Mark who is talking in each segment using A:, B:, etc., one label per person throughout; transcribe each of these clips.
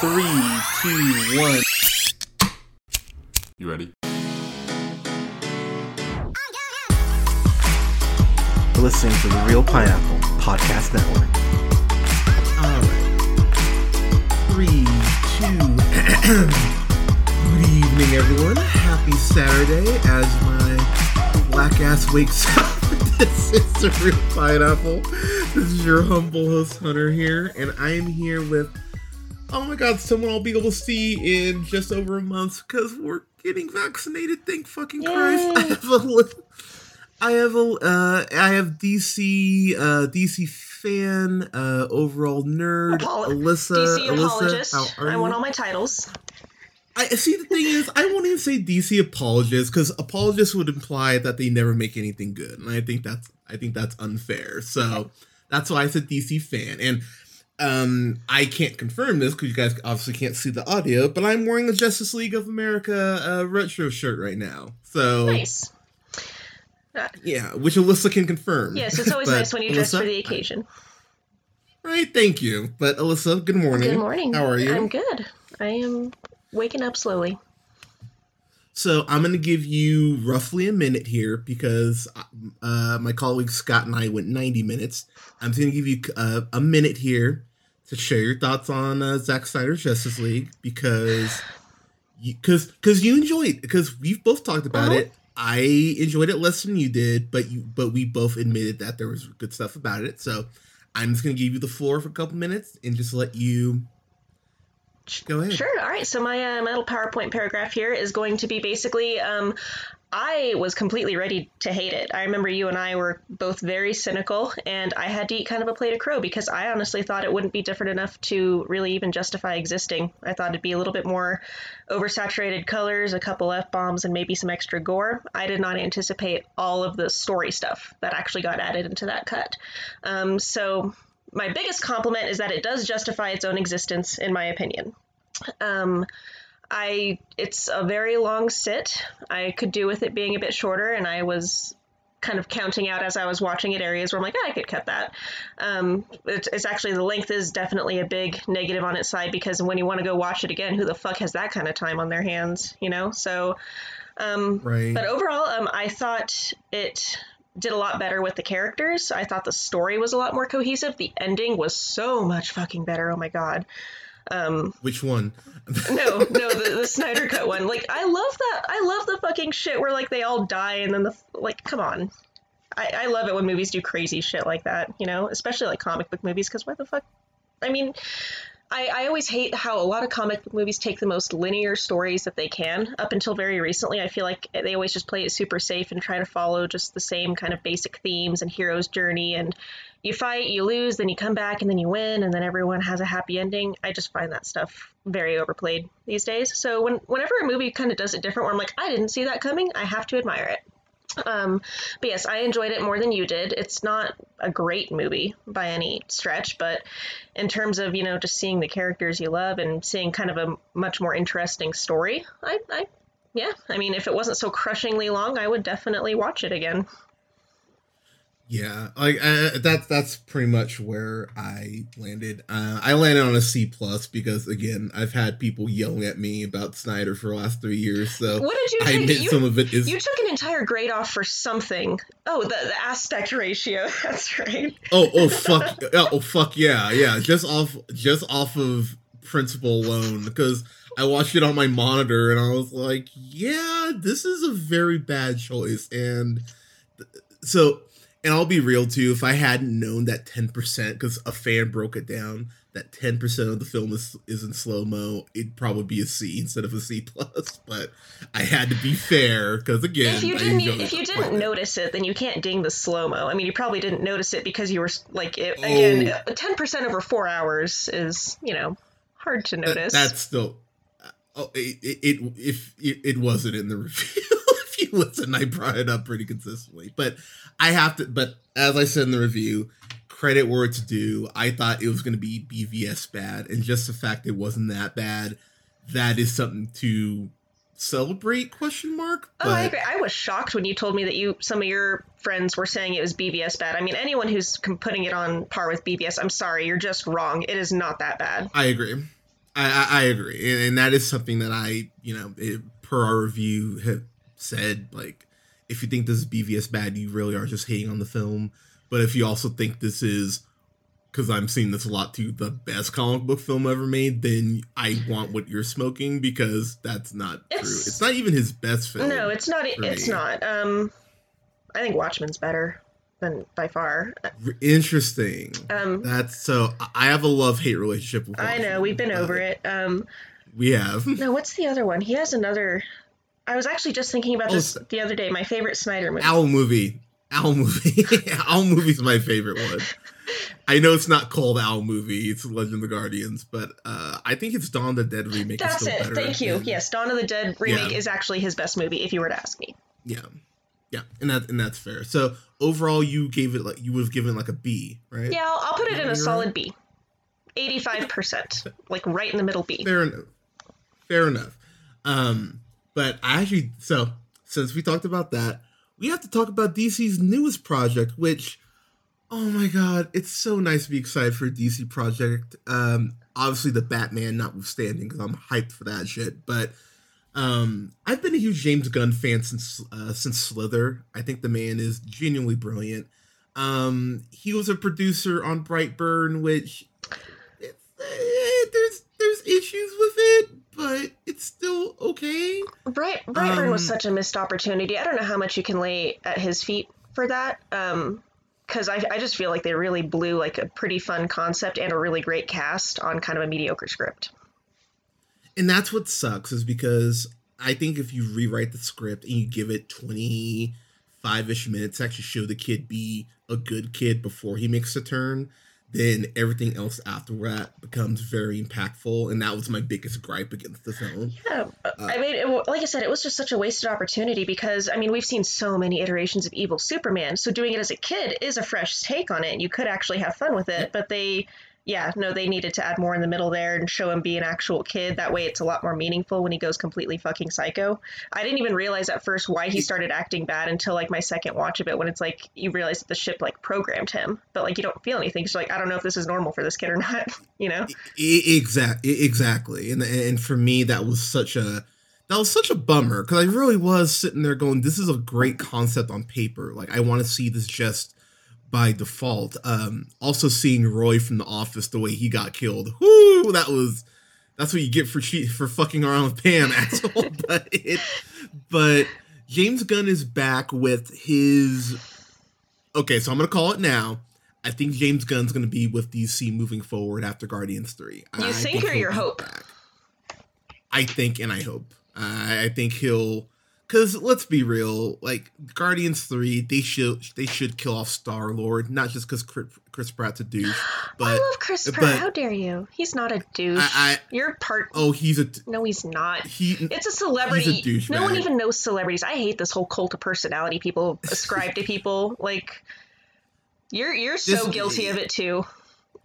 A: Three, two, one.
B: You ready?
A: You're listening to the Reel Pineapple Podcast Network.
C: Alright. Three, two. Good evening, everyone. Happy Saturday as my black ass wakes up. this is the Reel Pineapple. This is your humble host, Hunter, here, and I am here with. Oh my god, someone I'll be able to see in just over a month because we're getting vaccinated. Thank fucking Christ. I have a, I have a uh, I have DC uh, DC fan uh, overall nerd
D: Apolo-
C: Allissa
D: DC
C: Allissa
D: apologist.
C: how are
D: I want all my titles.
C: I see the thing is I won't even say DC apologist because apologist would imply that they never make anything good and I think that's I think that's unfair so that's why I said DC fan and um I can't confirm this because you guys obviously can't see the audio but I'm wearing a Justice League of America uh, retro shirt right now so
D: Nice.
C: yeah which Allissa can confirm
D: Yes, it's always nice when you dress
C: Allissa,
D: for the occasion.
C: Right, thank you. But Allissa, good morning.
D: Good morning.
C: How are you?
D: I'm good. I am waking up slowly.
C: So I'm gonna give you roughly a minute here because uh, my colleague Scott and I went 90 minutes. I'm gonna give you uh, a minute here to share your thoughts on uh, Zack Snyder's Justice League because because because you enjoyed because we've both talked about
D: Uh-huh.
C: it. I enjoyed it less than you did, but you but we both admitted that there was good stuff about it. So I'm just gonna give you the floor for a couple minutes and just let you go ahead.
D: Sure. All right. So my uh, my little PowerPoint paragraph here is going to be basically. Um, I was completely ready to hate it. I remember you and I were both very cynical, and I had to eat kind of a plate of crow because I honestly thought it wouldn't be different enough to really even justify existing. I thought it'd be a little bit more oversaturated colors, a couple f bombs, and maybe some extra gore. I did not anticipate all of the story stuff that actually got added into that cut. Um, so my biggest compliment is that it does justify its own existence, in my opinion. Um, I it's a very long sit. I could do with it being a bit shorter, and I was kind of counting out as I was watching it areas where I'm like, "Ah, I could cut that. Um, it's, it's actually the length is definitely a big negative on its side because when you want to go watch it again, who the fuck has that kind of time on their hands, you know? So, um,
C: Right.
D: but overall, um, I thought it did a lot better with the characters. I thought the story was a lot more cohesive. The ending was so much fucking better. Oh my god. Um,
C: Which one?
D: no, no, the, the Snyder cut one. Like, I love that. I love the fucking shit where like they all die and then the like. Come on. I, I love it when movies do crazy shit like that. You know, especially like comic book movies. Because why the fuck? I mean, I, I always hate how a lot of comic movies take the most linear stories that they can. Up until very recently, I feel like they always just play it super safe and try to follow just the same kind of basic themes and hero's journey. And you fight, you lose, then you come back, and then you win, and then everyone has a happy ending. I just find that stuff very overplayed these days. So when whenever a movie kind of does it different, where I'm like, I didn't see that coming, I have to admire it. Um, but yes, I enjoyed it more than you did. It's not a great movie by any stretch, but in terms of you know just seeing the characters you love and seeing kind of a much more interesting story, I, I yeah, I mean, if it wasn't so crushingly long, I would definitely watch it again.
C: Yeah, like uh, that's that's pretty much where I landed. Uh, I landed on a C plus because again, I've had people yelling at me about Snyder for the last three years. So
D: What did you
C: I admit
D: You-
C: some of it is.
D: You took an entire grade off for something. Oh, the, the aspect ratio. That's right.
C: oh oh fuck oh, oh fuck yeah yeah just off just off of principle alone because I watched it on my monitor and I was like yeah this is a very bad choice and so and I'll be real too if I hadn't known that 10% because a fan broke it down that 10% of the film is, is in slow mo it'd probably be a C instead of a C plus but I had to be fair because again
D: if you
C: I
D: didn't, if you didn't notice it, then you can't ding the slow mo. I mean, you probably didn't notice it because you were like, it, again,
C: Oh.
D: ten percent over four hours is, you know, hard to
C: That-
D: notice.
C: that's still. Uh, oh, it, it, it if it, it wasn't in the review. listen, I brought it up pretty consistently. But I have to. But as I said in the review, credit where it's due. I thought it was going to be BVS bad, and just the fact it wasn't that bad, that is something to celebrate? Question mark.
D: Oh, I agree. I was shocked when you told me that you some of your friends were saying it was BVS bad. I mean, anyone who's putting it on par with BVS, I'm sorry, you're just wrong. It is not that bad.
C: I agree. I, I, I agree, and, and that is something that I, you know, it, per our review, have said. Like, if you think this is BVS bad, you really are just hating on the film. But if you also think this is, because I'm seeing this a lot too, the best comic book film ever made, then I want what you're smoking because that's not true.
D: It's-
C: It's not even his best film.
D: No, it's not. It's
C: me.
D: not. Um, I think Watchmen's better than by far.
C: Interesting.
D: Um,
C: That's so. I- have a love hate relationship with.
D: I know we've been over it. Um,
C: We have.
D: no, what's the other one? He has another. I was actually just thinking about this the other day. My favorite Snyder movie.
C: Owl movie. Owl movie. Owl movie's my favorite one. I know it's not called Owl movie. It's Legend of the Guardians, but uh, I think it's Dawn of the Dead remake. is
D: That's it. Thank you.
C: than-
D: Yes, Dawn of the Dead remake
C: Yeah.
D: is actually his best movie, if you were to ask me.
C: Yeah. Yeah, and that and that's fair. So overall, you gave it like you would have given like a B, right?
D: Yeah, I'll, I'll put it in a solid
C: right.
D: B. Eighty-five percent, like right in the middle B.
C: Fair enough. Fair enough. Um, but I actually so since we talked about that, we have to talk about DC's newest project, which oh my god, it's so nice to be excited for a DC project. Um, obviously the Batman notwithstanding, because I'm hyped for that shit. But um, I've been a huge James Gunn fan since uh, since Slither. I think the man is genuinely brilliant. Um, he was a producer on Brightburn, which it's, there's issues with it, but it's still okay.
D: Bright Brightburn was
C: Um,
D: such a missed opportunity. I don't know how much you can lay at his feet for that. Um, because I, I just feel like they really blew like a pretty fun concept and a really great cast on kind of a mediocre script.
C: And that's what sucks is because I think if you rewrite the script and you give it 25 ish minutes to actually show the kid be a good kid before he makes a turn, then everything else after that becomes very impactful. And that was my biggest gripe against the film.
D: Yeah, uh, I mean, it, like I said, it was just such a wasted opportunity because I mean, we've seen so many iterations of evil Superman. So doing it as a kid is a fresh take on it. and You could actually have fun with it, but they, yeah, no, they needed to add more in the middle there and show him be an actual kid. That way, it's a lot more meaningful when he goes completely fucking psycho. I didn't even realize at first why he started acting bad until like my second watch of it, when it's like you realize that the ship like programmed him, but like you don't feel anything. So like, I don't know if this is normal for this kid or not. You know?
C: Exactly, exactly. And and for me, that was such a that was such a bummer because I really was sitting there going, "This is a great concept on paper. Like, I want to see this just by default." Um, also, seeing Roy from The Office, the way he got killed, whoo, that was that's what you get for cheat for fucking around with Pam, asshole. but it, but James Gunn is back with his. Okay, so I'm gonna call it now. I think James Gunn's to be with DC moving forward after Guardians 3.
D: You
C: I
D: think or your hope?
C: back. I think and I hope. I I think he'll cuz let's be real, like Guardians 3, they should they should kill off Star-Lord, not just cuz Chris Pratt's a douche, but
D: I love Chris Pratt.
C: but-
D: How dare you? He's not a douche.
C: I, I
D: You're part.
C: oh, he's a
D: No, he's not.
C: he
D: It's a celebrity.
C: He's a
D: no one even knows celebrities. I hate this whole cult of personality people ascribe to people. Like, you're you're so
C: This-
D: guilty of it too.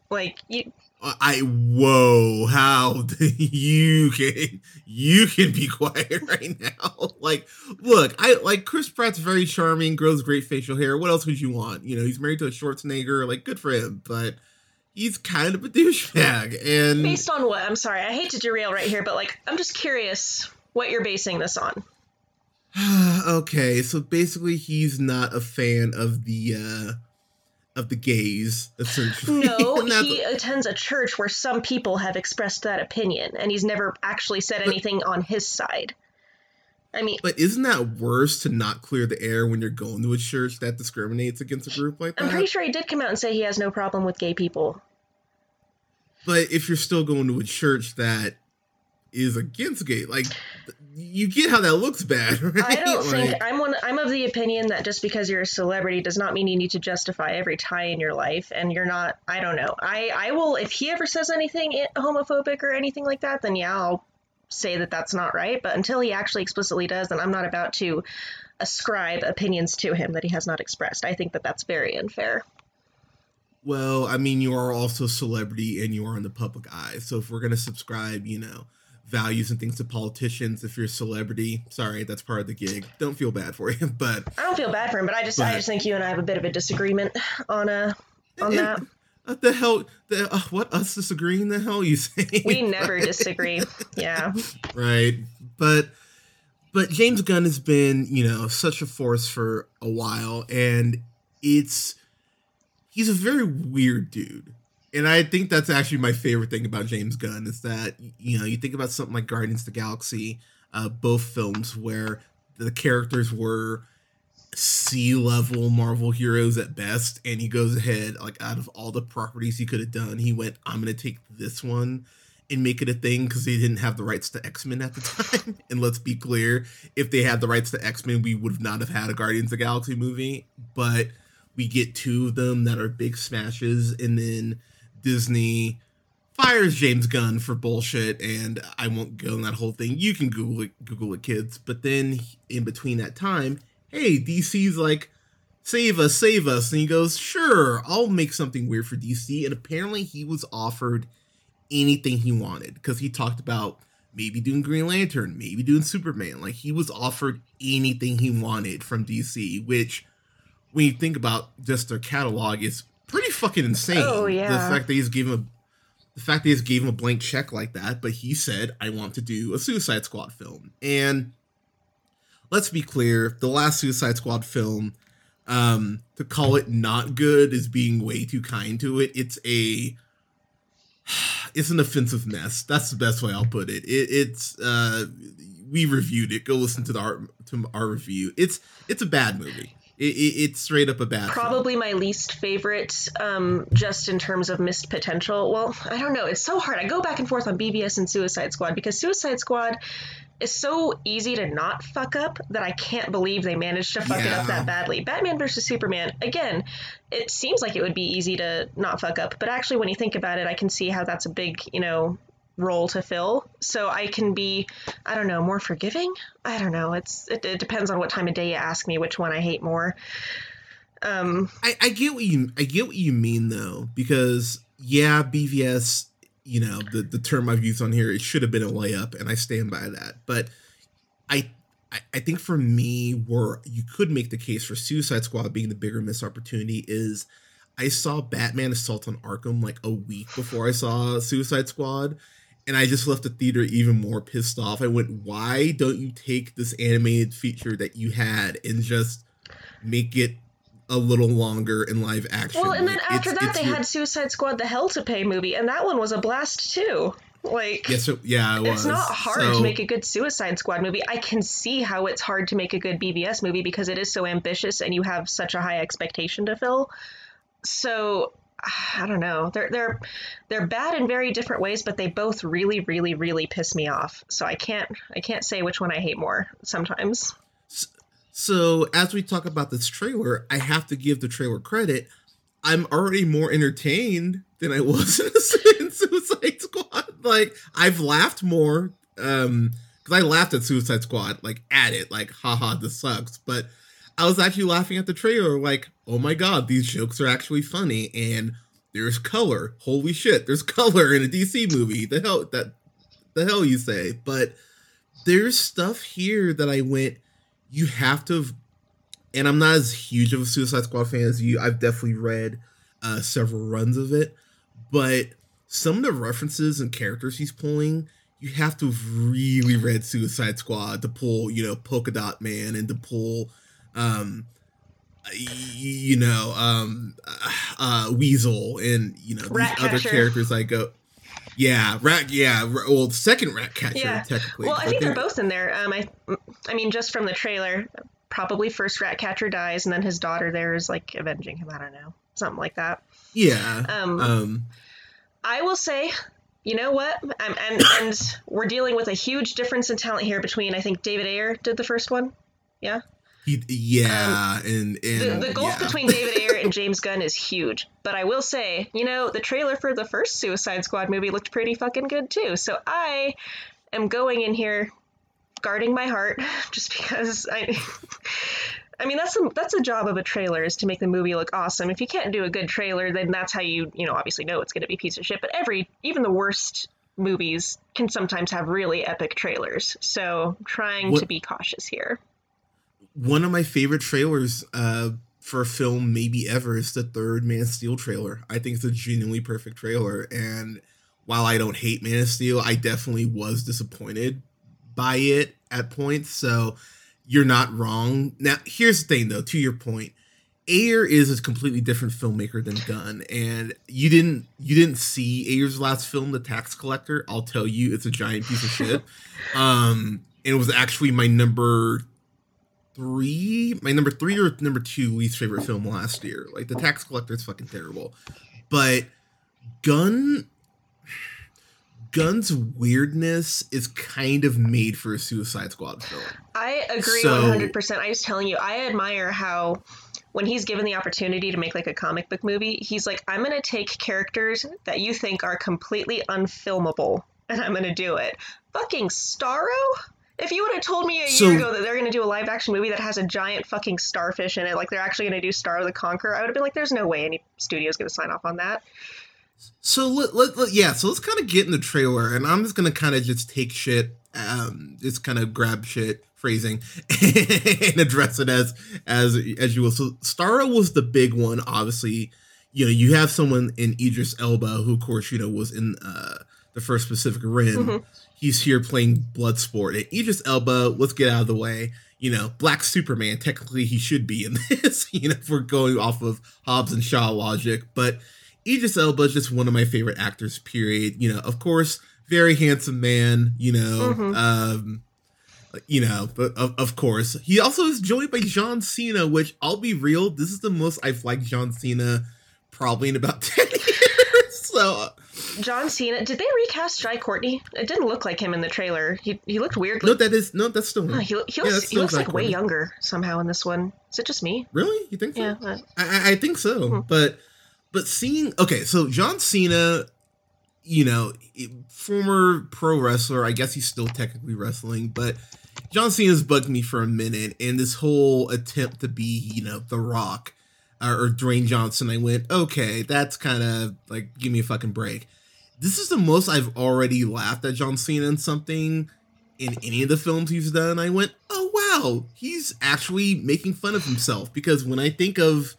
D: Like you,
C: I whoa, how you can you can be quiet right now? Like, look, I like Chris Pratt's very charming, grows great facial hair. What else would you want? You know, he's married to a Schwarzenegger, like good for him, but he's kind of a douchebag. And
D: based on what? I'm sorry, I hate to derail right here, but like, I'm just curious what you're basing this on.
C: okay, so basically, he's not a fan of the uh of the gays, essentially.
D: No, he attends a church where some people have expressed that opinion, and he's never actually said anything on his side. I mean,
C: But isn't that worse to not clear the air when you're going to a church that discriminates against a group like that?
D: I'm pretty sure he did come out and say he has no problem with gay people.
C: But if you're still going to a church that is against gay, like you get how that looks bad, right?
D: I don't think
C: Like,
D: I'm one. I'm of the opinion that just because you're a celebrity does not mean you need to justify every tie in your life, and you're not. I don't know. I I will if he ever says anything homophobic or anything like that, then yeah, I'll say that that's not right. But until he actually explicitly does, then I'm not about to ascribe opinions to him that he has not expressed. I think that that's very unfair.
C: Well, I mean, you are also a celebrity and you are in the public eye. So if we're gonna subscribe, you know, values and things to politicians, if you're a celebrity, sorry, that's part of the gig. Don't feel bad for him but
D: I don't feel bad for him, but I just I just think you and I have a bit of a disagreement on uh on
C: And-
D: that.
C: What the hell? The, uh, what us disagreeing? The hell you saying?
D: We never disagree. Yeah.
C: right, but but James Gunn has been you know such a force for a while, and it's he's a very weird dude. And I think that's actually my favorite thing about James Gunn is that you know you think about something like Guardians of the Galaxy, uh, both films where the characters were sea level Marvel heroes at best, and he goes ahead like out of all the properties he could have done, he went, "I'm gonna take this one." And make it a thing because they didn't have the rights to X Men at the time. and let's be clear, if they had the rights to X Men, we would not have had a Guardians of the Galaxy movie. But we get two of them that are big smashes, and then Disney fires James Gunn for bullshit, and I won't go on that whole thing. You can Google it, Google it, kids. But then in between that time, hey, DC's like, save us, save us, and he goes, sure, I'll make something weird for DC. And apparently, he was offered anything he wanted because he talked about maybe doing Green Lantern, maybe doing Superman. Like he was offered anything he wanted from DC, which when you think about just their catalog is pretty fucking insane.
D: Oh, yeah.
C: The fact that he's given a the fact that he's gave him a blank check like that, but he said, I want to do a Suicide Squad film. And let's be clear, the last Suicide Squad film, um, to call it not good is being way too kind to it. It's a it's an offensive mess. That's the best way I'll put it. it it's uh we reviewed it. Go listen to the our, to our review. It's it's a bad movie. It, it, it's straight up a bad.
D: Probably my least favorite, um, just in terms of missed potential. Well, I don't know. It's so hard. I go back and forth on BVS and Suicide Squad because Suicide Squad is so easy to not fuck up that I can't believe they managed to fuck yeah. it up that badly. Batman versus Superman, again, it seems like it would be easy to not fuck up, but actually, when you think about it, I can see how that's a big, you know, role to fill. So I can be, I don't know, more forgiving. I don't know. It's it, it depends on what time of day you ask me which one I hate more. Um,
C: I, I get what you I get what you mean though because yeah, BVS, you know the the term I've used on here, it should have been a layup, and I stand by that. But I I, think for me, where you could make the case for Suicide Squad being the bigger missed opportunity is I saw Batman Assault on Arkham like a week before I saw Suicide Squad, and I just left the theater even more pissed off. I went, why don't you take this animated feature that you had and just make it a little longer in live action?
D: Well, and then like, after it's, that, it's they your... had Suicide Squad: The Hell to Pay movie, and that one was a blast too. Like,
C: yes, yeah, it
D: it's not hard so... to make a good Suicide Squad movie. I can see how it's hard to make a good BVS movie because it is so ambitious and you have such a high expectation to fill. So I don't know. They're they're they're bad in very different ways, but they both really, really, really piss me off. So I can't I can't say which one I hate more sometimes.
C: So as we talk about this trailer, I have to give the trailer credit. I'm already more entertained than I was in Suicide Squad. Like I've laughed more um because I laughed at Suicide Squad, like at it, like haha, this sucks. But I was actually laughing at the trailer, like, oh my god, these jokes are actually funny, and there's color. Holy shit, there's color in a DC movie. The hell that the hell you say? But there's stuff here that I went, you have to and I'm not as huge of a Suicide Squad fan as you. I've definitely read uh, several runs of it, but some of the references and characters he's pulling, you have to have really read Suicide Squad to pull, you know, Polka Dot Man and to pull um, you know, um, uh, Weasel and you know
D: rat
C: these other characters I go. Yeah, rat. Yeah, well, the second rat catcher yeah. technically.
D: Well, I think they're, they're both in there. Um, I, I mean, just from the trailer, probably first rat catcher dies, and then his daughter there is like avenging him. I don't know, something like that.
C: Yeah.
D: Um,
C: um
D: I will say, you know what? I'm, and and we're dealing with a huge difference in talent here between I think David Ayer did the first one. Yeah.
C: He, yeah, um, and, and
D: the, the gulf
C: yeah.
D: between David Ayer and James Gunn is huge. But I will say, you know, the trailer for the first Suicide Squad movie looked pretty fucking good too. So I am going in here guarding my heart just because I. I mean that's a, that's a job of a trailer is to make the movie look awesome. If you can't do a good trailer, then that's how you you know obviously know it's going to be a piece of shit. But every even the worst movies can sometimes have really epic trailers. So trying what, to be cautious here
C: one of my favorite trailers uh, for a film maybe ever is the third Man of Steel trailer. I think it's a genuinely perfect trailer. And while I don't hate Man of Steel, I definitely was disappointed by it at points. So you're not wrong. Now, here's the thing though, to your point. Ayer is a completely different filmmaker than Gunn, and you didn't you didn't see Ayer's last film, The Tax Collector. I'll tell you, it's a giant piece of shit. Um, and it was actually my number three, my number three or number two least favorite film last year. Like The Tax Collector is fucking terrible, but Gunn. Gunn's weirdness is kind of made for a Suicide Squad film.
D: I agree
C: So-
D: 100%. I was telling you, I admire how when he's given the opportunity to make like a comic book movie, he's like, I'm going to take characters that you think are completely unfilmable and I'm going to do it. Fucking Starro? If you would have told me a
C: So-
D: year ago that they're going to do a live action movie that has a giant fucking starfish in it, like they're actually going to do Starro the Conqueror, I would have been like, there's no way any studio's going to sign off on that.
C: So let, let, let- yeah, so let's kind of get in the trailer, and I'm just gonna kind of just take shit, um, just kind of grab shit phrasing and address it as as as you will. So Starro was the big one, obviously. You know, you have someone in Idris Elba, who of course you know was in uh, the first Pacific Rim.
D: Mhm.
C: He's here playing Bloodsport, and Idris Elba. Let's get out of the way. You know, Black Superman. Technically, he should be in this. You know, if we're going off of Hobbs and Shaw logic, but Idris Elba is just one of my favorite actors. Period. You know, of course, very handsome man. You know,
D: Mhm.
C: um, you know, but of, of course, he also is joined by John Cena. Which I'll be real, this is the most I've liked John Cena probably in about ten years. So
D: John Cena, did they recast Jai Courtney? It didn't look like him in the trailer. He, he looked weirdly
C: no, that is no, that's still him.
D: he, he
C: Yeah,
D: looks,
C: that's
D: he looks
C: Jai
D: like way younger somehow in this one. Is it just me?
C: Really, you think so?
D: Yeah.
C: I, I- think so,
D: Mhm.
C: but but seeing okay, so John Cena, you know, former pro wrestler. I guess he's still technically wrestling, but John Cena's bugged me for a minute, and this whole attempt to be, you know, The Rock uh, or Dwayne Johnson. I went, okay, that's kind of like give me a fucking break. This is the most I've already laughed at John Cena in something in any of the films he's done. I went, oh wow, he's actually making fun of himself because when I think of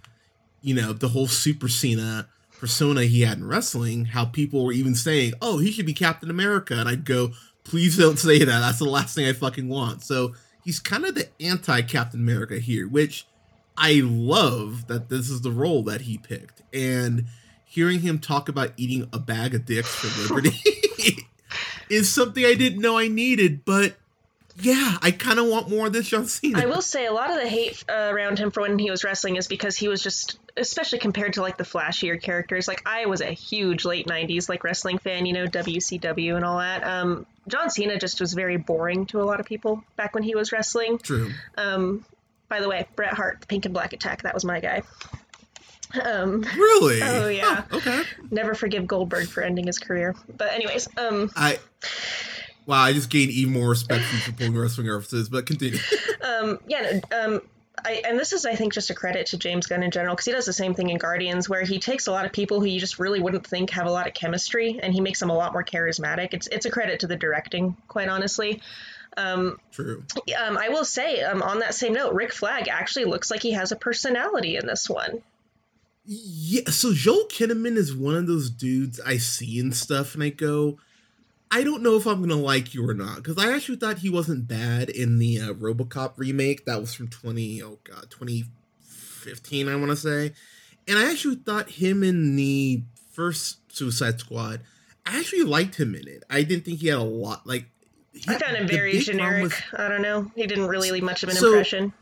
C: you know, the whole Super Cena persona he had in wrestling, how people were even saying, oh, he should be Captain America. And I'd go, please don't say that. That's the last thing I fucking want. So he's kind of the anti Captain America here, which I love that this is the role that he picked. And hearing him talk about eating a bag of dicks for liberty is something I didn't know I needed, but yeah, I kind of want more of this John Cena.
D: I will say a lot of the hate uh, around him for when he was wrestling is because he was just, especially compared to like the flashier characters. Like I was a huge late '90s like wrestling fan, you know, WCW and all that. Um, John Cena just was very boring to a lot of people back when he was wrestling.
C: True.
D: Um, by the way, Bret Hart, the Pink and Black Attack, that was my guy. Um,
C: Really?
D: Oh, yeah.
C: Oh, okay.
D: never forgive Goldberg for ending his career. But anyways, um,
C: I wow, I just gained even more respect for for pulling wrestling references, but continue.
D: um, yeah, no, um, I, and this is, I think, just a credit to James Gunn in general because he does the same thing in Guardians, where he takes a lot of people who you just really wouldn't think have a lot of chemistry, and he makes them a lot more charismatic. It's it's a credit to the directing, quite honestly. Um,
C: True.
D: um, I will say, um, on that same note, Rick Flag actually looks like he has a personality in this one.
C: Yeah, so Joel Kinnaman is one of those dudes I see and stuff, and I go, I don't know if I'm gonna like you or not, because I actually thought he wasn't bad in the uh, RoboCop remake that was from 20 oh god 2015 I want to say, and I actually thought him in the first Suicide Squad, I actually liked him in it. I didn't think he had a lot like. He-
D: I found him very generic.
C: with-
D: I don't know. He didn't really leave much of an
C: So-
D: impression.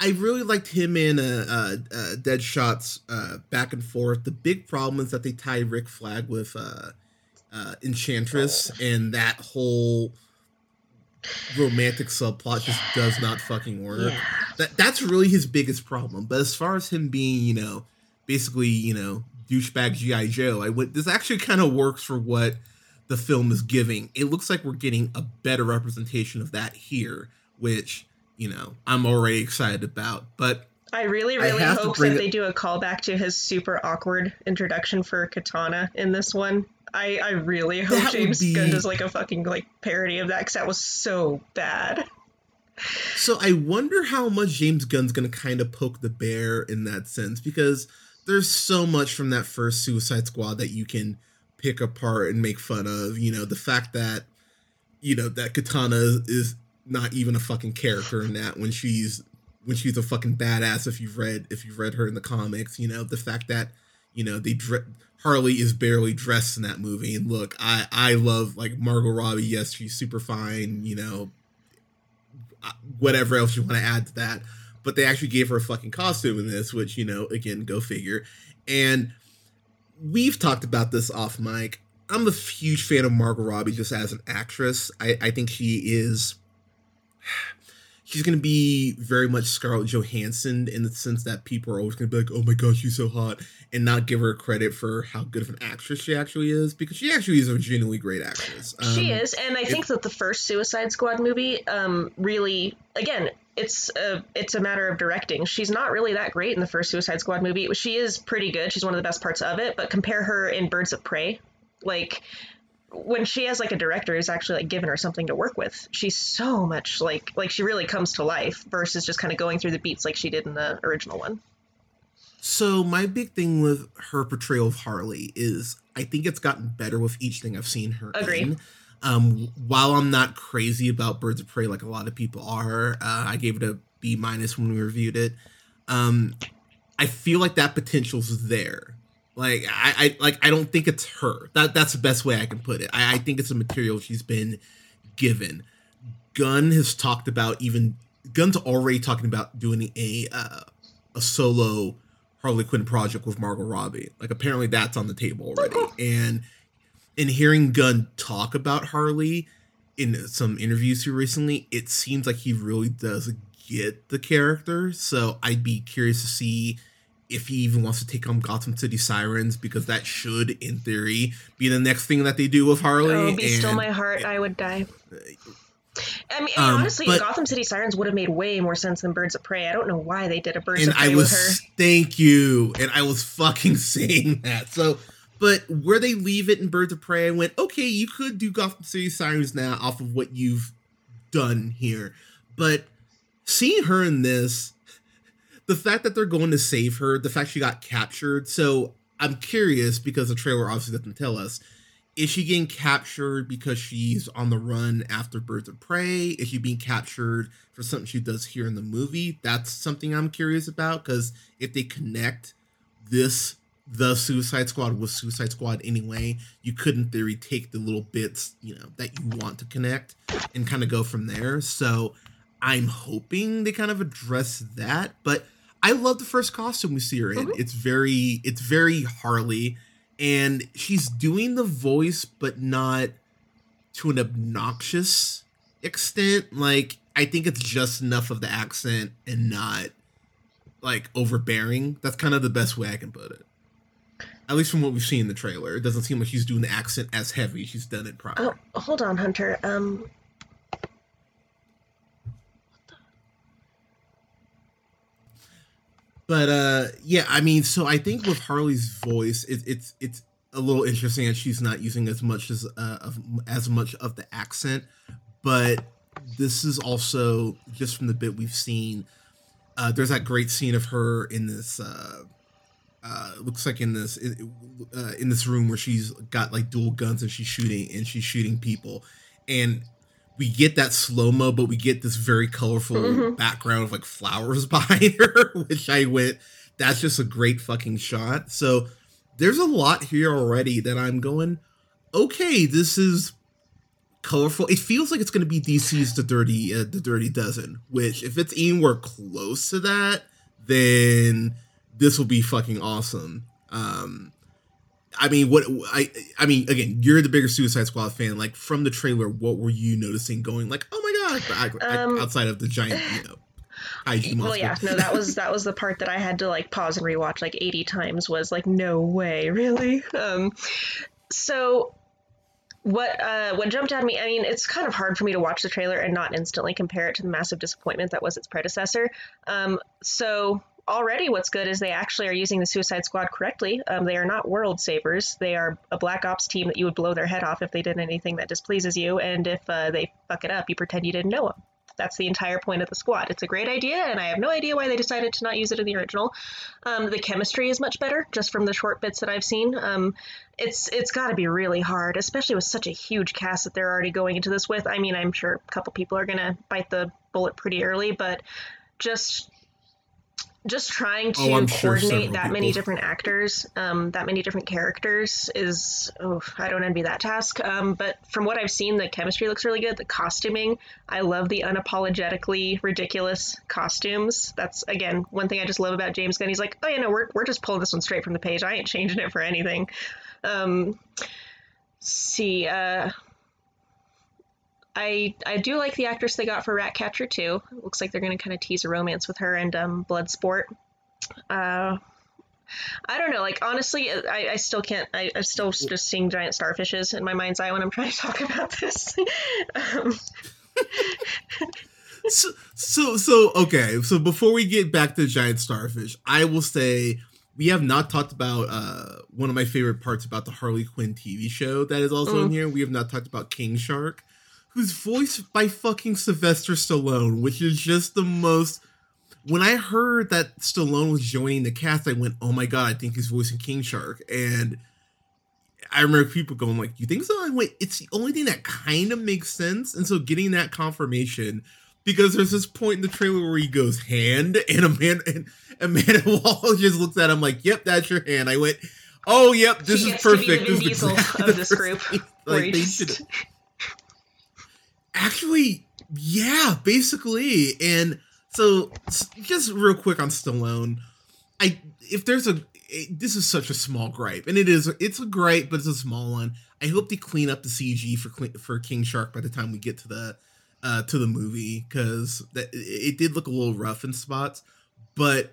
C: I really liked him in uh, uh, uh, Deadshot's uh, back and forth. The big problem is that they tie Rick Flag with uh, uh, Enchantress, and that whole romantic subplot just does not fucking work.
D: Yeah.
C: That that's really his biggest problem. But as far as him being, you know, basically, you know, douchebag GI Joe, I would this actually kind of works for what the film is giving. It looks like we're getting a better representation of that here, which you know I'm already excited about. But
D: I really, really
C: to
D: hope that
C: it-
D: they do a callback to his super awkward introduction for Katana in this one. I, I really hope
C: That
D: James
C: be-
D: Gunn does like a fucking like parody of that because that was so bad.
C: So I wonder how much James Gunn's gonna kind of poke the bear in that sense because there's so much from that first Suicide Squad that you can pick apart and make fun of. You know, the fact that you know that Katana is not even a fucking character in that when she's when she's a fucking badass. If you've read if you've read her in the comics, you know the fact that you know they dre- Harley is barely dressed in that movie. And look, I I love like Margot Robbie. Yes, she's super fine. You know, whatever else you want to add to that. But they actually gave her a fucking costume in this, which you know, again, go figure. And we've talked about this off mic. I'm a huge fan of Margot Robbie just as an actress. I, I think she is she's going to be very much Scarlett Johansson in the sense that people are always going to be like, "Oh my gosh, she's so hot," and not give her credit for how good of an actress she actually is because she actually is a genuinely great actress.
D: Um, she is, and I it, think that the first Suicide Squad movie um, really, again, it's a it's a matter of directing. She's not really that great in the first Suicide Squad movie. She is pretty good. She's one of the best parts of it. But compare her in Birds of Prey, like when she has like a director who's actually like given her something to work with, she's so much like like she really comes to life versus just kind of going through the beats like she did in the original one.
C: So my big thing with her portrayal of Harley is I think it's gotten better with each thing I've seen her
D: Agree.
C: in. Um, while I'm not crazy about Birds of Prey like a lot of people are, uh, I gave it a B minus when we reviewed it. Um, I feel like that potential's there. Like I, I like I don't think it's her. That that's the best way I can put it. I, I think it's a material she's been given. Gunn has talked about even Gunn's already talking about doing a uh, a solo Harley Quinn project with Margot Robbie. Like apparently that's on the table already. and in hearing Gunn talk about Harley in some interviews here recently, it seems like he really does get the character. So I'd be curious to see if he even wants to take on Gotham City Sirens because that should, in theory, be the next thing that they do with Harley.
D: Oh, be and, still my heart, I would die. I mean, um, honestly, but, Gotham City Sirens would have made way more sense than Birds of Prey. I don't know why they did a Birds of Prey
C: I was,
D: with her.
C: Thank you, and I was fucking saying that. So, but where they leave it in Birds of Prey, I went, okay, you could do Gotham City Sirens now off of what you've done here, but seeing her in this the fact that they're going to save her, the fact she got captured. So I'm curious because the trailer obviously doesn't tell us. Is she getting captured because she's on the run after Birds of Prey? Is she being captured for something she does here in the movie? That's something I'm curious about because if they connect this the Suicide Squad with Suicide Squad anyway, you could in theory take the little bits, you know, that you want to connect and kind of go from there. So I'm hoping they kind of address that, but I love the first costume we see her in. Mm-hmm. It's very it's very Harley and she's doing the voice but not to an obnoxious extent. Like I think it's just enough of the accent and not like overbearing. That's kind of the best way I can put it. At least from what we've seen in the trailer, it doesn't seem like she's doing the accent as heavy. She's done it properly.
D: Oh, hold on, Hunter. Um,
C: But uh yeah, I mean, so I think with Harley's voice, it, it's it's a little interesting that she's not using as much as uh, of, as much of the accent, but this is also just from the bit we've seen. Uh, there's that great scene of her in this. Uh, uh, looks like in this uh, in this room where she's got like dual guns and she's shooting and she's shooting people, and we get that slow mo, but we get this very colorful mm-hmm. background of like flowers behind her, which I went, that's just a great fucking shot. So there's a lot here already that I'm going, okay, this is colorful. It feels like it's going to be DC's the dirty uh, the dirty dozen, which if it's anywhere close to that, then this will be fucking awesome. Um, I mean, what I I mean, again, you're the bigger Suicide Squad fan. Like from the trailer, what were you noticing? Going like, oh my god! Um, outside of the giant, you know,
D: IG. Well, yeah, no, that was that was the part that I had to like pause and rewatch like 80 times. Was like, no way, really. Um, so what uh, what jumped at me i mean it's kind of hard for me to watch the trailer and not instantly compare it to the massive disappointment that was its predecessor um, so already what's good is they actually are using the Suicide Squad correctly. Um, they are not world savers. They are a black ops team that you would blow their head off if they did anything that displeases you, and if uh, they fuck it up, you pretend you didn't know them. That's the entire point of the squad. It's a great idea, and I have no idea why they decided to not use it in the original. Um, the chemistry is much better, just from the short bits that I've seen. Um, it's it's got to be really hard, especially with such a huge cast that they're already going into this with. I mean, I'm sure a couple people are gonna bite the bullet pretty early, but just just trying to
C: Oh, I'm sure
D: coordinate that many
C: people.
D: different actors, um, that many different characters is, oh, I don't envy that task. Um, but from what I've seen, the chemistry looks really good. The costuming, I love the unapologetically ridiculous costumes. That's, again, one thing I just love about James Gunn. He's like, oh, you know, we're, we're just pulling this one straight from the page. I ain't changing it for anything. Um, see, uh, I I do like the actress they got for Ratcatcher too. It looks like they're going to kind of tease a romance with her and um, Bloodsport. Uh, I don't know. Like honestly, I, I still can't. I, I'm still just seeing giant starfishes in my mind's eye when I'm trying to talk about this. um,
C: so, so so okay so before we get back to giant starfish i will say we have not talked about uh one of my favorite parts about the harley quinn tv show that is also in
D: Mm.
C: here we have not talked about king shark who's voiced by fucking sylvester stallone which is just the most when i heard that stallone was joining the cast i went oh my god i think he's voicing king shark and I remember people going like, "You think so?" I went, "It's the only thing that kind of makes sense." And so getting that confirmation, because there's this point in the trailer where he goes hand, and Amanda and Amanda Waller just looks at him like, "Yep, that's your hand." I went, "Oh, yep, this
D: He
C: is
D: gets to be
C: perfect."
D: the
C: This is exactly
D: of this group,
C: Like they
D: just-
C: should actually, yeah, basically. And so, just real quick on Stallone, I if there's a it- this is such a small gripe, and it is it's a gripe, but it's a small one. I hope they clean up the CG for for King Shark by the time we get to the uh, to the movie because that it did look a little rough in spots. But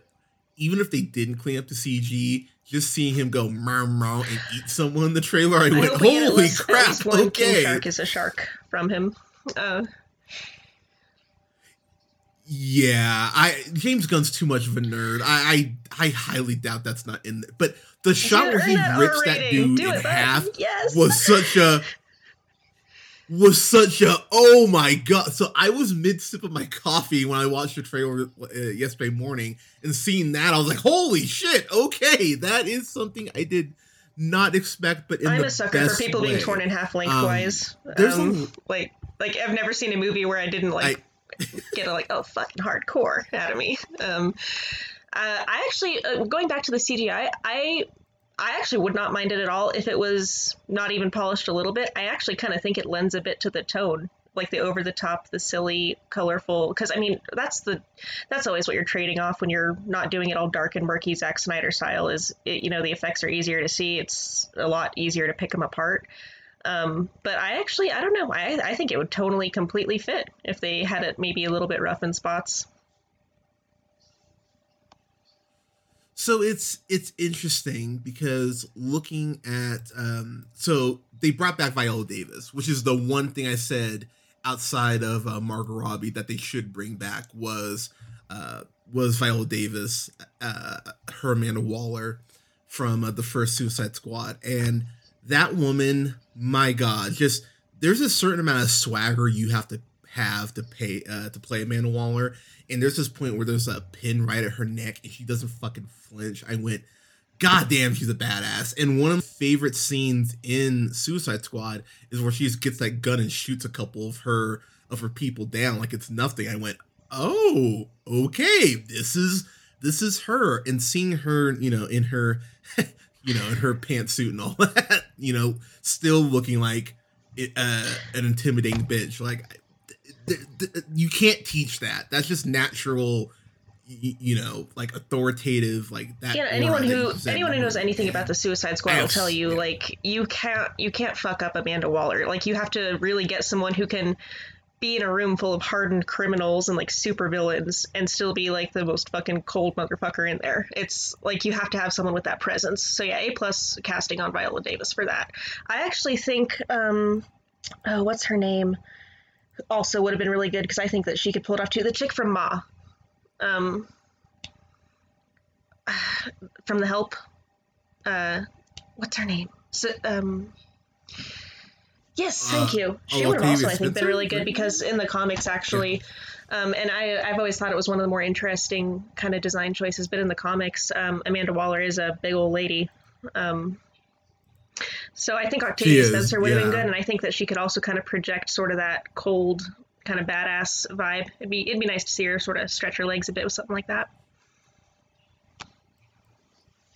C: even if they didn't clean up the CG, just seeing him go meow meow and eat someone in the trailer, I went,
D: hope we get at
C: "Holy crap!"
D: one King
C: Okay,
D: Shark is a shark from him. Uh,
C: Yeah, I James Gunn's too much of a nerd. I I, I highly doubt that's not in there. But the shot
D: Dude,
C: where he
D: that
C: rips that dude
D: Do
C: in
D: it,
C: half
D: Yes.
C: was such a was such a oh my god. So I was mid sip of my coffee when I watched the trailer uh, yesterday morning and seeing that I was like, "Holy shit. Okay, that is something I did not expect but in
D: I'm
C: the
D: a sucker for people being torn in half lengthwise.
C: there's
D: um,
C: a-
D: like like I've never seen a movie where I didn't like get a like oh fucking hardcore out of me. Um, uh, I actually uh, going back to the CGI, I I actually would not mind it at all if it was not even polished a little bit. I actually kind of think it lends a bit to the tone, like the over the top, the silly, colorful. Because I mean, that's the that's always what you're trading off when you're not doing it all dark and murky Zack Snyder style. Is it, you know the effects are easier to see. It's a lot easier to pick them apart. Um, but I actually, I don't know. I, I think it would totally, completely fit if they had it maybe a little bit rough in spots.
C: So it's it's interesting because looking at um so they brought back Viola Davis, which is the one thing I said outside of uh, Margot Robbie that they should bring back was uh was Viola Davis, uh her Amanda Waller from uh, the first Suicide Squad and that woman, my god, just there's a certain amount of swagger you have to have to pay uh, to play Amanda Waller. And there's this point where there's a pin right at her neck and she doesn't fucking flinch. I went, God damn, she's a badass. And one of my favorite scenes in Suicide Squad is where she just gets that gun and shoots a couple of her of her people down like it's nothing. I went, Oh, okay. This is this is her. And seeing her, you know, in her you know, in her pantsuit and all that, you know, still looking like uh, an intimidating bitch. Like, th- th- you can't teach that. That's just natural, y- you know, like authoritative, like that.
D: Yeah, anyone who anyone who knows anything about the Suicide Squad will tell you
C: yeah.
D: like you can't you can't fuck up Amanda Waller. Like you have to really get someone who can be in a room full of hardened criminals and like super villains and still be like the most fucking cold motherfucker in there. It's like you have to have someone with that presence. So yeah, A plus casting on Viola Davis for that. I actually think um oh what's her name also would have been really good because I think that she could pull it off too. The chick from Ma. Um from the help uh what's her name so, um Yes, thank
C: Uh,
D: you. She
C: oh,
D: would have also, I think, been really good because in the comics, actually, um, and I, I've always thought it was one of the more interesting kind of design choices. But in the comics, um, Amanda Waller is a big old lady. Um, so I think Octavia Spencer would have been good, and I think that she could also kind of project sort of that cold, kind of badass vibe. It'd be it'd be nice to see her sort of stretch her legs a bit with something like that.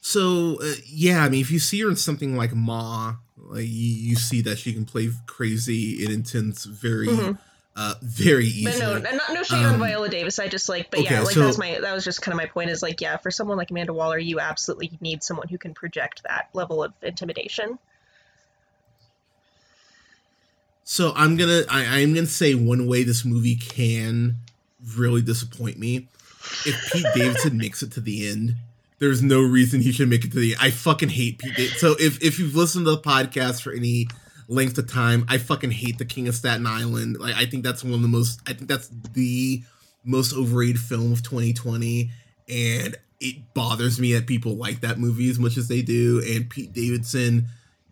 C: So uh, yeah, I mean, if you see her in something like Ma, like you, you see that she can play crazy and intense, very,
D: Mhm.
C: uh, very easily.
D: But no, not no shade on
C: Um,
D: Viola Davis. I just like, but yeah, like
C: so-
D: that was my that was just kind of my point. Is like, yeah, for someone like Amanda Waller, you absolutely need someone who can project that level of intimidation.
C: So I'm gonna I, I'm gonna say one way this movie can really disappoint me. If Pete Davidson makes it to the end, there's no reason he should make it to the. I fucking hate Pete Davidson. So if, if you've listened to the podcast for any length of time, I fucking hate the King of Staten Island. Like I think that's one of the most I think that's the most overrated film of 2020. And it bothers me that people like that movie as much as they do. And Pete Davidson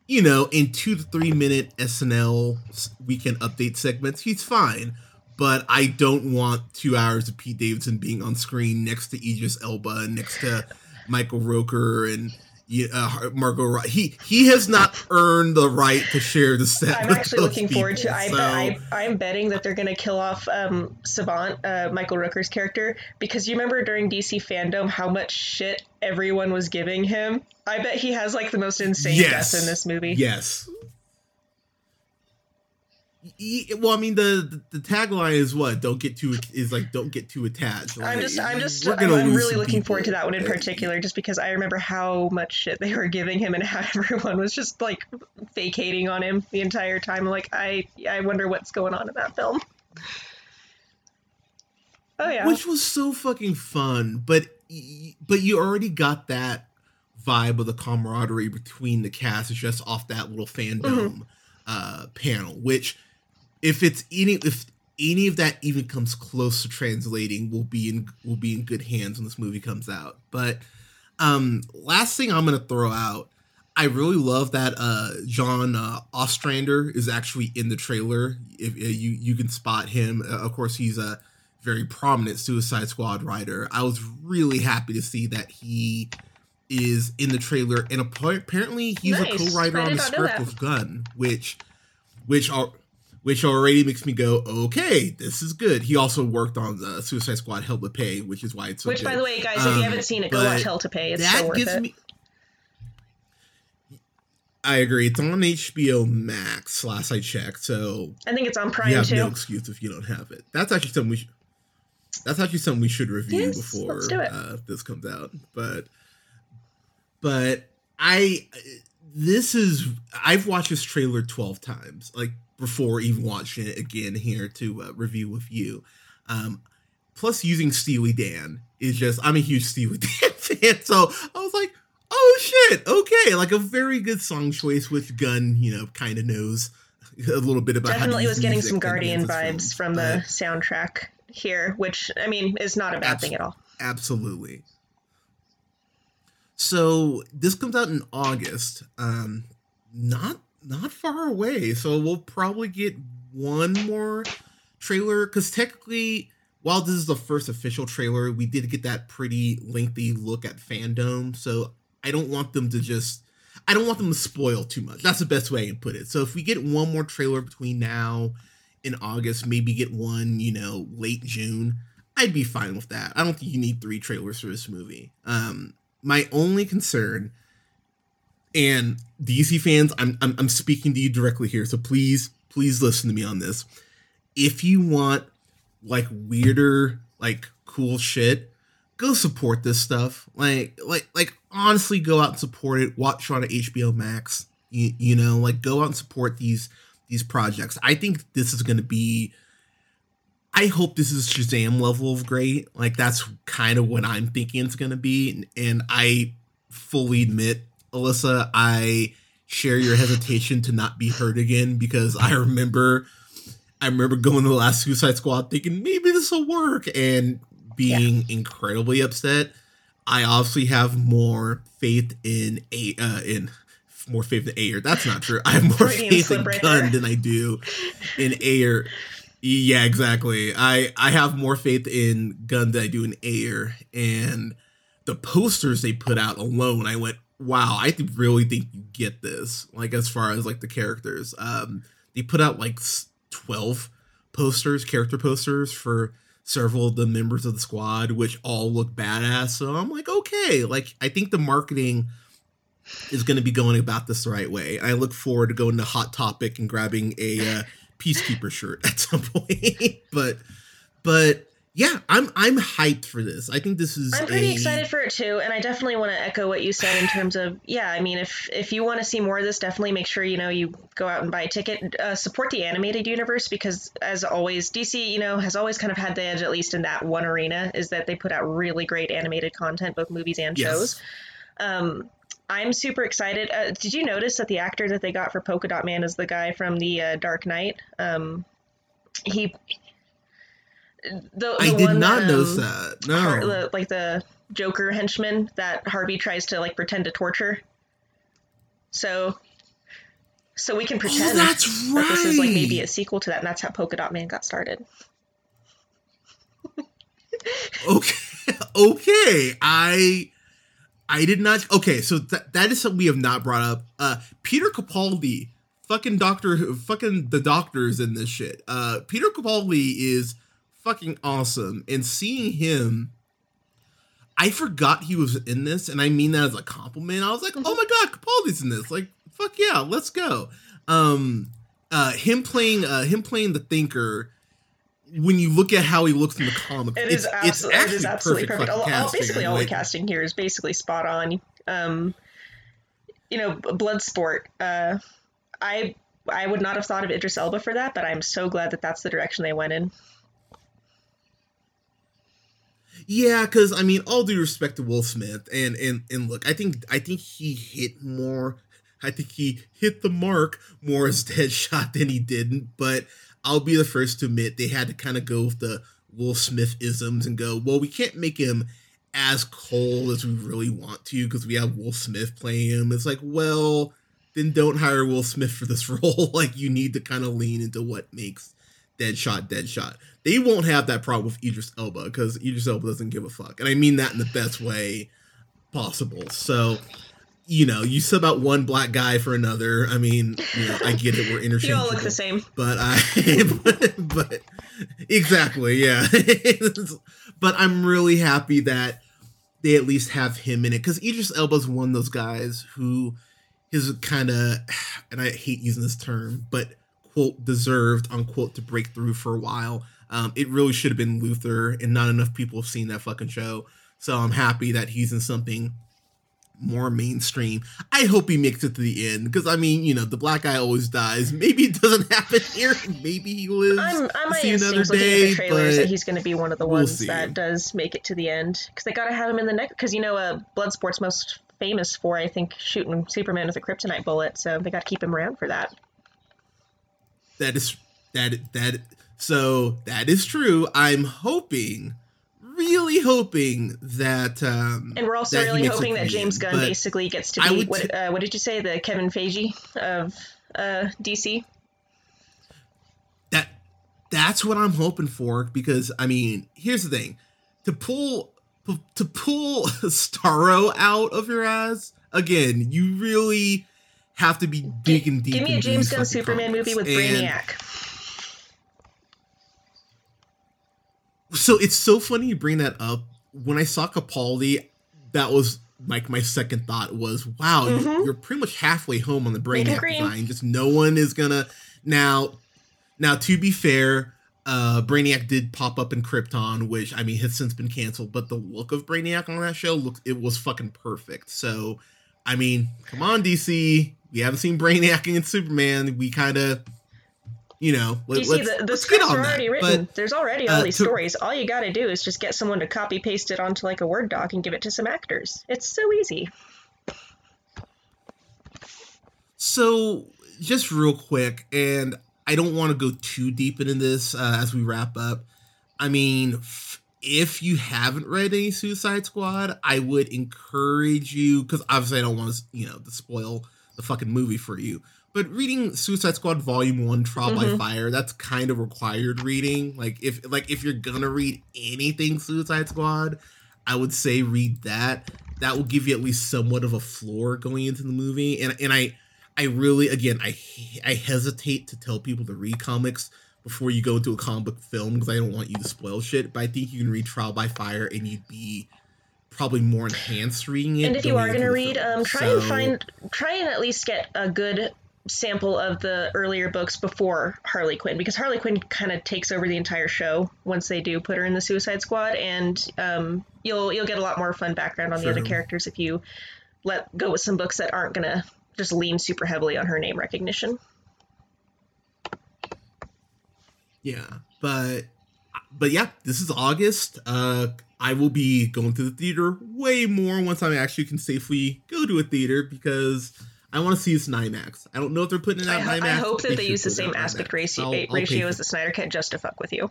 C: you know, in two to three minute SNL weekend update segments, he's fine. But I don't want two hours of Pete Davidson being on screen next to Idris Elba, next to Michael Rooker and uh, Margot. Ro- He he has not earned the right to share the set.
D: I'm actually looking forward to.
C: people,
D: I,
C: so-
D: I I'm betting that they're gonna kill off um, Savant, uh, Michael Rooker's character, because you remember during DC fandom how much shit everyone was giving him. I bet he has like the most insane
C: Yes.
D: death in this movie.
C: Yes. Well, I mean, the, the the tagline is what? Don't get too is like don't get too attached.
D: I'm just, I'm just, I'm, I'm really looking forward to that one in particular, just because I remember how much shit they were giving him and how everyone was just like vacating on him the entire time. Like, I, I wonder what's going on in that film. Oh yeah,
C: which was so fucking fun but but you already got that vibe of the camaraderie between the cast it's just off that little fandom
D: Mm-hmm.
C: uh panel which if it's any if any of that even comes close to translating will be in will be in good hands when this movie comes out but um last thing i'm gonna throw out I really love that uh, John uh, Ostrander is actually in the trailer. If uh, you you can spot him, uh, of course he's a very prominent Suicide Squad writer. I was really happy to see that he is in the trailer, and apparently he's
D: Nice.
C: a co-writer on the script with Gunn, which which are which already makes me go, okay, this is good. He also worked on the Suicide Squad Hell to Pay, which is why it's so good.
D: which
C: good.
D: by the way, guys, if
C: Um,
D: you haven't seen it, go watch Hell to Pay. It's
C: that gives
D: it.
C: me. I agree. It's on HBO Max. Last I checked, so
D: I think it's on
C: you
D: Prime
C: have
D: too.
C: no excuse if you don't have it. That's actually something we. Should, that's actually something we should review
D: Yes,
C: before
D: let's do it.
C: Uh, this comes out. But, but I, this is I've watched this trailer twelve times, like before even watching it again here to uh, review with you. Um, plus, using Steely Dan is just I'm a huge Steely Dan fan, so I was like, oh shit, okay, like a very good song choice, which Gunn, you know, kind of knows a little bit about.
D: Definitely was getting some Guardian vibes
C: films,
D: from the
C: but-
D: soundtrack here, which I mean is not a bad
C: Abs-
D: thing at all.
C: Absolutely. So this comes out in August. Um, not not far away. So we'll probably get one more trailer because technically, while this is the first official trailer, we did get that pretty lengthy look at fandom. So I don't want them to just. I don't want them to spoil too much. That's the best way I can put it. So if we get one more trailer between now and August, maybe get one, you know, late June, I'd be fine with that. I don't think you need three trailers for this movie. Um, my only concern, and DC fans, I'm, I'm I'm speaking to you directly here, so please please listen to me on this. If you want like weirder, like cool shit, go support this stuff. Like like like honestly, go out and support it. Watch it on HBO Max. You, you know, like go out and support these these projects. I think this is going to be I hope this is Shazam level of great. Like that's kind of what I'm thinking it's gonna be. And, and I fully admit, Allissa, I share your hesitation to not be hurt again because I remember I remember going to the last Suicide Squad thinking maybe this will work and being incredibly upset. I obviously have more faith in a uh, in more faith in Ayer. That's not true. I have more faith in Gunn than I do in Ayer. Yeah, exactly. I I have more faith in Gunn than I do in Ayer, and the posters they put out alone, I went, wow, I really think you get this. Like as far as like the characters, um, they put out like twelve posters, character posters for several of the members of the squad, which all look badass. So I'm like, okay, like I think the marketing is going to be going about this the right way. I look forward to going to Hot Topic and grabbing a uh, Peacekeeper shirt at some point. but, but yeah, I'm I'm hyped for this. I think this is.
D: I'm pretty
C: a-
D: excited for it too, and I definitely want to echo what you said in terms of yeah. I mean, if if you want to see more of this, definitely make sure you know you go out and buy a ticket. Uh, support the animated universe because, as always, DC you know has always kind of had the edge, at least in that one arena, is that they put out really great animated content, both movies and
C: Yes.
D: shows. Um, I'm super excited. Uh, did you notice that the actor that they got for Polka Dot Man is the guy from the uh, Dark Knight? Um, he. The,
C: I
D: the
C: did not
D: that,
C: notice
D: um,
C: that. No.
D: Har- like the Joker henchman that Harvey tries to like pretend to torture. So, so we can pretend
C: oh, that's right.
D: that this is like maybe a sequel to that, and that's how Polka Dot Man got started.
C: okay okay i i did not okay so that that is something we have not brought up uh peter capaldi fucking doctor fucking the doctors in this shit uh peter capaldi is fucking awesome and seeing him i forgot he was in this and i mean that as a compliment i was like oh my god capaldi's in this like fuck yeah let's go um uh him playing uh him playing the thinker when you look at how he looks in the comic,
D: It
C: it's,
D: is,
C: it's
D: abso-
C: actually
D: it is absolutely perfect.
C: fucking
D: All, basically, all the casting here is basically spot on. Um, you know, Bloodsport. Uh, I I would not have thought of Idris Elba for that, but I'm so glad that that's the direction they went in.
C: Yeah, because I mean, all due respect to Will Smith, and and and look, I think I think he hit more. I think he hit the mark more as Deadshot than he didn't. But I'll be the first to admit they had to kind of go with the Will Smith isms and go, well, we can't make him as cold as we really want to because we have Will Smith playing him. It's like, well, then don't hire Will Smith for this role. like you need to kind of lean into what makes Deadshot Deadshot. They won't have that problem with Idris Elba because Idris Elba doesn't give a fuck, and I mean that in the best way possible. So, you know, you sub out one black guy for another. I mean, you know, I get it. We're interchangeable.
D: You all look the same.
C: But I, but, but exactly, yeah. but I'm really happy that they at least have him in it because Idris Elba's one of those guys who is kind of, and I hate using this term, but quote deserved unquote to break through for a while. Um, it really should have been Luther, and not enough people have seen that fucking show. So I'm happy that he's in something more mainstream. I hope he makes it to the end because I mean, you know, the black guy always dies. Maybe it doesn't happen here. Maybe he lives
D: I'm, I my
C: see another
D: instincts looking at
C: day.
D: the trailers
C: But
D: that he's going to be one of the
C: we'll
D: ones
C: see.
D: that does make it to the end because they got to have him in the next. Because you know, uh, Bloodsport's most famous for I think shooting Superman with a kryptonite bullet, so they got to keep him around for that.
C: That is that that so that is true. I'm hoping, really hoping that um
D: And we're also really hoping that James Gunn basically gets to be what,
C: t-
D: uh, what did you say, the Kevin Feige of uh, DC?
C: that that's what I'm hoping for because I mean, here's the thing. To pull to pull Starro out of your ass again, you really have to be digging deep.
D: Give me a James Gunn Superman
C: comics.
D: movie with
C: And-
D: Brainiac.
C: So it's so funny you bring that up. When I saw Capaldi, that was like my second thought was, wow,
D: Mhm.
C: you're pretty much halfway home on the Brainiac design. Just no one is gonna now. Now, to be fair, uh, Brainiac did pop up in Krypton, which I mean has since been canceled. But the look of Brainiac on that show looked it was fucking perfect. So, I mean, come on, DC. We haven't seen Brainiac in Superman. We kind of, you know, let,
D: You see,
C: let's,
D: the, the
C: let's
D: scripts
C: on
D: are
C: that.
D: already
C: But-
D: written. There's already all
C: uh,
D: these
C: to-
D: stories. All you got to do is just get someone to copy paste it onto like a Word doc and give it to some actors. It's so easy.
C: So, just real quick, and I don't want to go too deep into this uh, as we wrap up. I mean, f- if you haven't read any Suicide Squad, I would encourage you because obviously I don't want to, you know, to spoil the fucking movie for you. But reading Suicide Squad Volume One, Trial
D: Mhm.
C: by Fire, that's kind of required reading. Like if like if you're gonna read anything Suicide Squad, I would say read that. That will give you at least somewhat of a floor going into the movie. And and I I really again I I hesitate to tell people to read comics before you go into a comic book film because I don't want you to spoil shit. But I think you can read Trial by Fire and you'd be probably more enhanced reading it.
D: And if you are going to read, um, try and find, try and at least get a good sample of the earlier books before Harley Quinn, because Harley Quinn kind of takes over the entire show once they do put her in the Suicide Squad, and um, you'll you'll get a lot more fun background on the other characters if you let go with some books that aren't going to just lean super heavily on her name recognition.
C: Yeah, but but yeah, this is August. Uh, I will be going to the theater way more once I actually can safely go to a theater because I want to see this in IMAX. I don't know if they're putting it
D: I,
C: out
D: ho-
C: in
D: I hope that they use the same aspect
C: IMAX.
D: ratio,
C: I'll- I'll
D: ratio as the Snyder Cut just to fuck with you.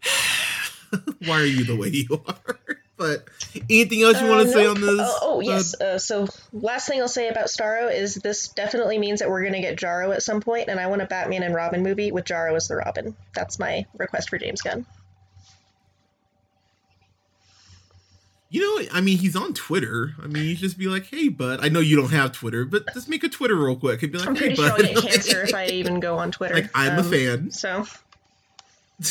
C: Why are you the way you are? But anything else you want to
D: Uh,
C: say
D: nope.
C: on this?
D: Oh, oh,
C: uh,
D: yes. Uh, so last thing I'll say about Starro is this definitely means that we're going to get Jarro at some point, and I want a Batman and Robin movie with Jarro as the Robin. That's my request for James Gunn.
C: You know, I mean, he's on Twitter. I mean, you just be like, "Hey, bud." I know you don't have Twitter, but just make a Twitter real quick and be like,
D: I'm
C: "Hey,
D: pretty sure
C: bud."
D: I'll get cancer if I even go on Twitter.
C: Like, I'm a
D: Um,
C: fan.
D: So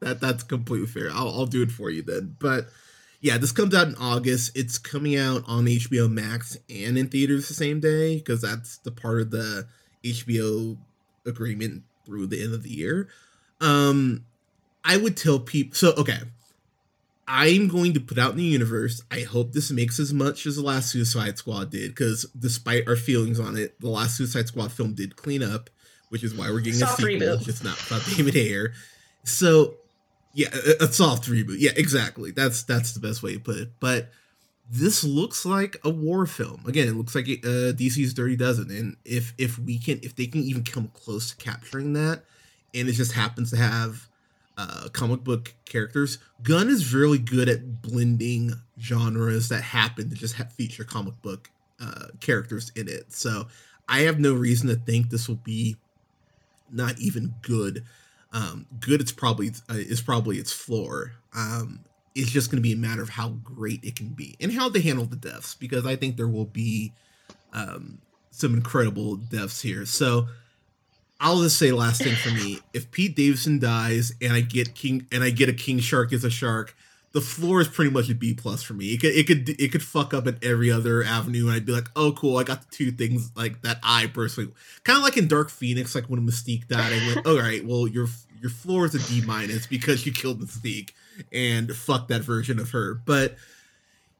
C: that that's completely fair. I'll I'll do it for you then. But yeah, this comes out in August. It's coming out on HBO Max and in theaters the same day because that's the part of the HBO agreement through the end of the year. Um, I would tell people. So okay, I'm going to put out in the universe. I hope this makes as much as the last Suicide Squad did because despite our feelings on it, the last Suicide Squad film did clean up, which is why we're getting
D: Soft
C: a sequel.
D: reboot.
C: Just not without David Ayer. So yeah, a, a soft reboot. Yeah, exactly. That's that's the best way to put it. But this looks like a war film. Again, it looks like uh, DC's Dirty Dozen, and if if we can, if they can even come close to capturing that, and it just happens to have uh, comic book characters, Gunn is really good at blending genres that happen to just have, feature comic book uh, characters in it. So I have no reason to think this will be not even good. Um, good, it's probably uh, is probably its floor. Um, it's just going to be a matter of how great it can be and how they handle the deaths because I think there will be um, some incredible deaths here. So I'll just say last thing for me: if Pete Davidson dies and I get King and I get a King Shark as a shark, the floor is pretty much a B plus for me. It could it could it could fuck up in every other avenue, and I'd be like, oh cool, I got the two things like that. I personally kind of like in Dark Phoenix, like when Mystique died, I went, all right, well your your floor is a D minus because you killed Mystique, and fuck that version of her. But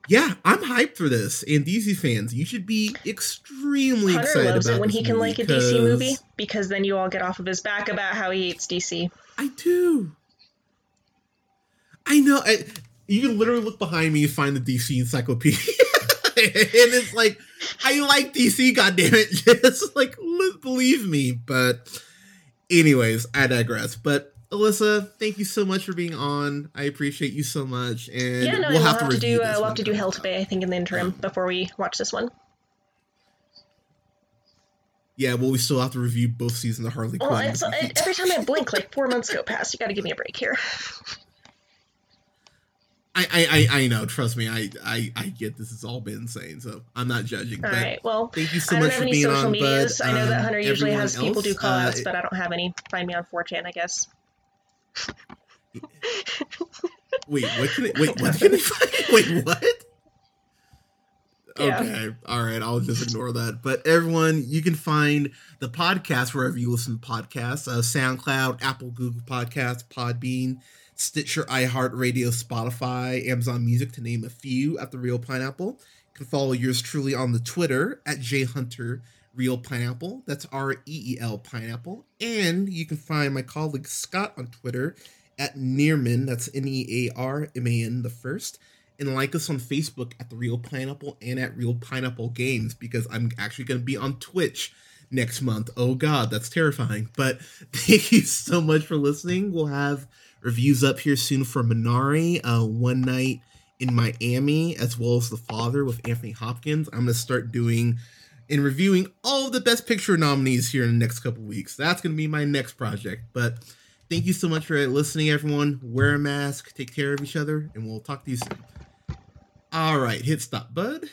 C: yeah, I'm hyped for this, and DC fans, you should be extremely
D: Hunter
C: excited
D: loves
C: about
D: it when he can like a DC movie because then you all get off of his back about how he hates DC.
C: I do. I know. I, you can literally look behind me and find the DC encyclopedia, and it's like I like DC. Goddamn it! Just like believe me. But anyways, I digress. But Allissa, thank you so much for being on. I appreciate you so much, and
D: yeah, no,
C: we'll
D: we'll
C: have
D: have,
C: to
D: do uh, we'll have to do Hell to Pay, I think, in the interim before we watch this one.
C: Yeah, well, we still have to review both seasons of Harley
D: Well,
C: Quinn.
D: it, every time I blink, like four months go past. You got to give me a break here.
C: I, I, I, know. Trust me. I, I, I get this has all been insane, so I'm not judging.
D: All
C: but
D: right. Well,
C: Thank you so
D: I don't
C: much
D: have
C: for
D: any
C: being
D: social
C: on,
D: medias.
C: bud.
D: I know that
C: Um,
D: Hunter usually
C: everyone
D: has people do
C: else,
D: call outs,
C: uh,
D: but I don't have any. Find me on 4chan, I guess.
C: Wait, what can it? Wait, what can it? Wait, what?
D: Yeah.
C: Okay, all right, I'll just ignore that. But everyone, you can find the podcast wherever you listen to podcasts: uh, SoundCloud, Apple, Google Podcasts, Podbean, Stitcher, iHeartRadio, Spotify, Amazon Music, to name a few. At the Reel Pineapple, you can follow yours truly on the Twitter at jhunter Reel Pineapple. That's R E E L Pineapple, and you can find my colleague Scott on Twitter at Nearman. That's N E A R M A N the first. And like us on Facebook at The Reel Pineapple and at Reel Pineapple Games because I'm actually going to be on Twitch next month. Oh, God, that's terrifying. But thank you so much for listening. We'll have reviews up here soon for Minari, uh, One Night in Miami, as well as The Father with Anthony Hopkins. I'm gonna start doing and reviewing all the Best Picture nominees here in the next couple weeks. That's gonna be my next project. But thank you so much for listening, everyone. Wear a mask, take care of each other, and we'll talk to you soon. All right, hit stop, bud.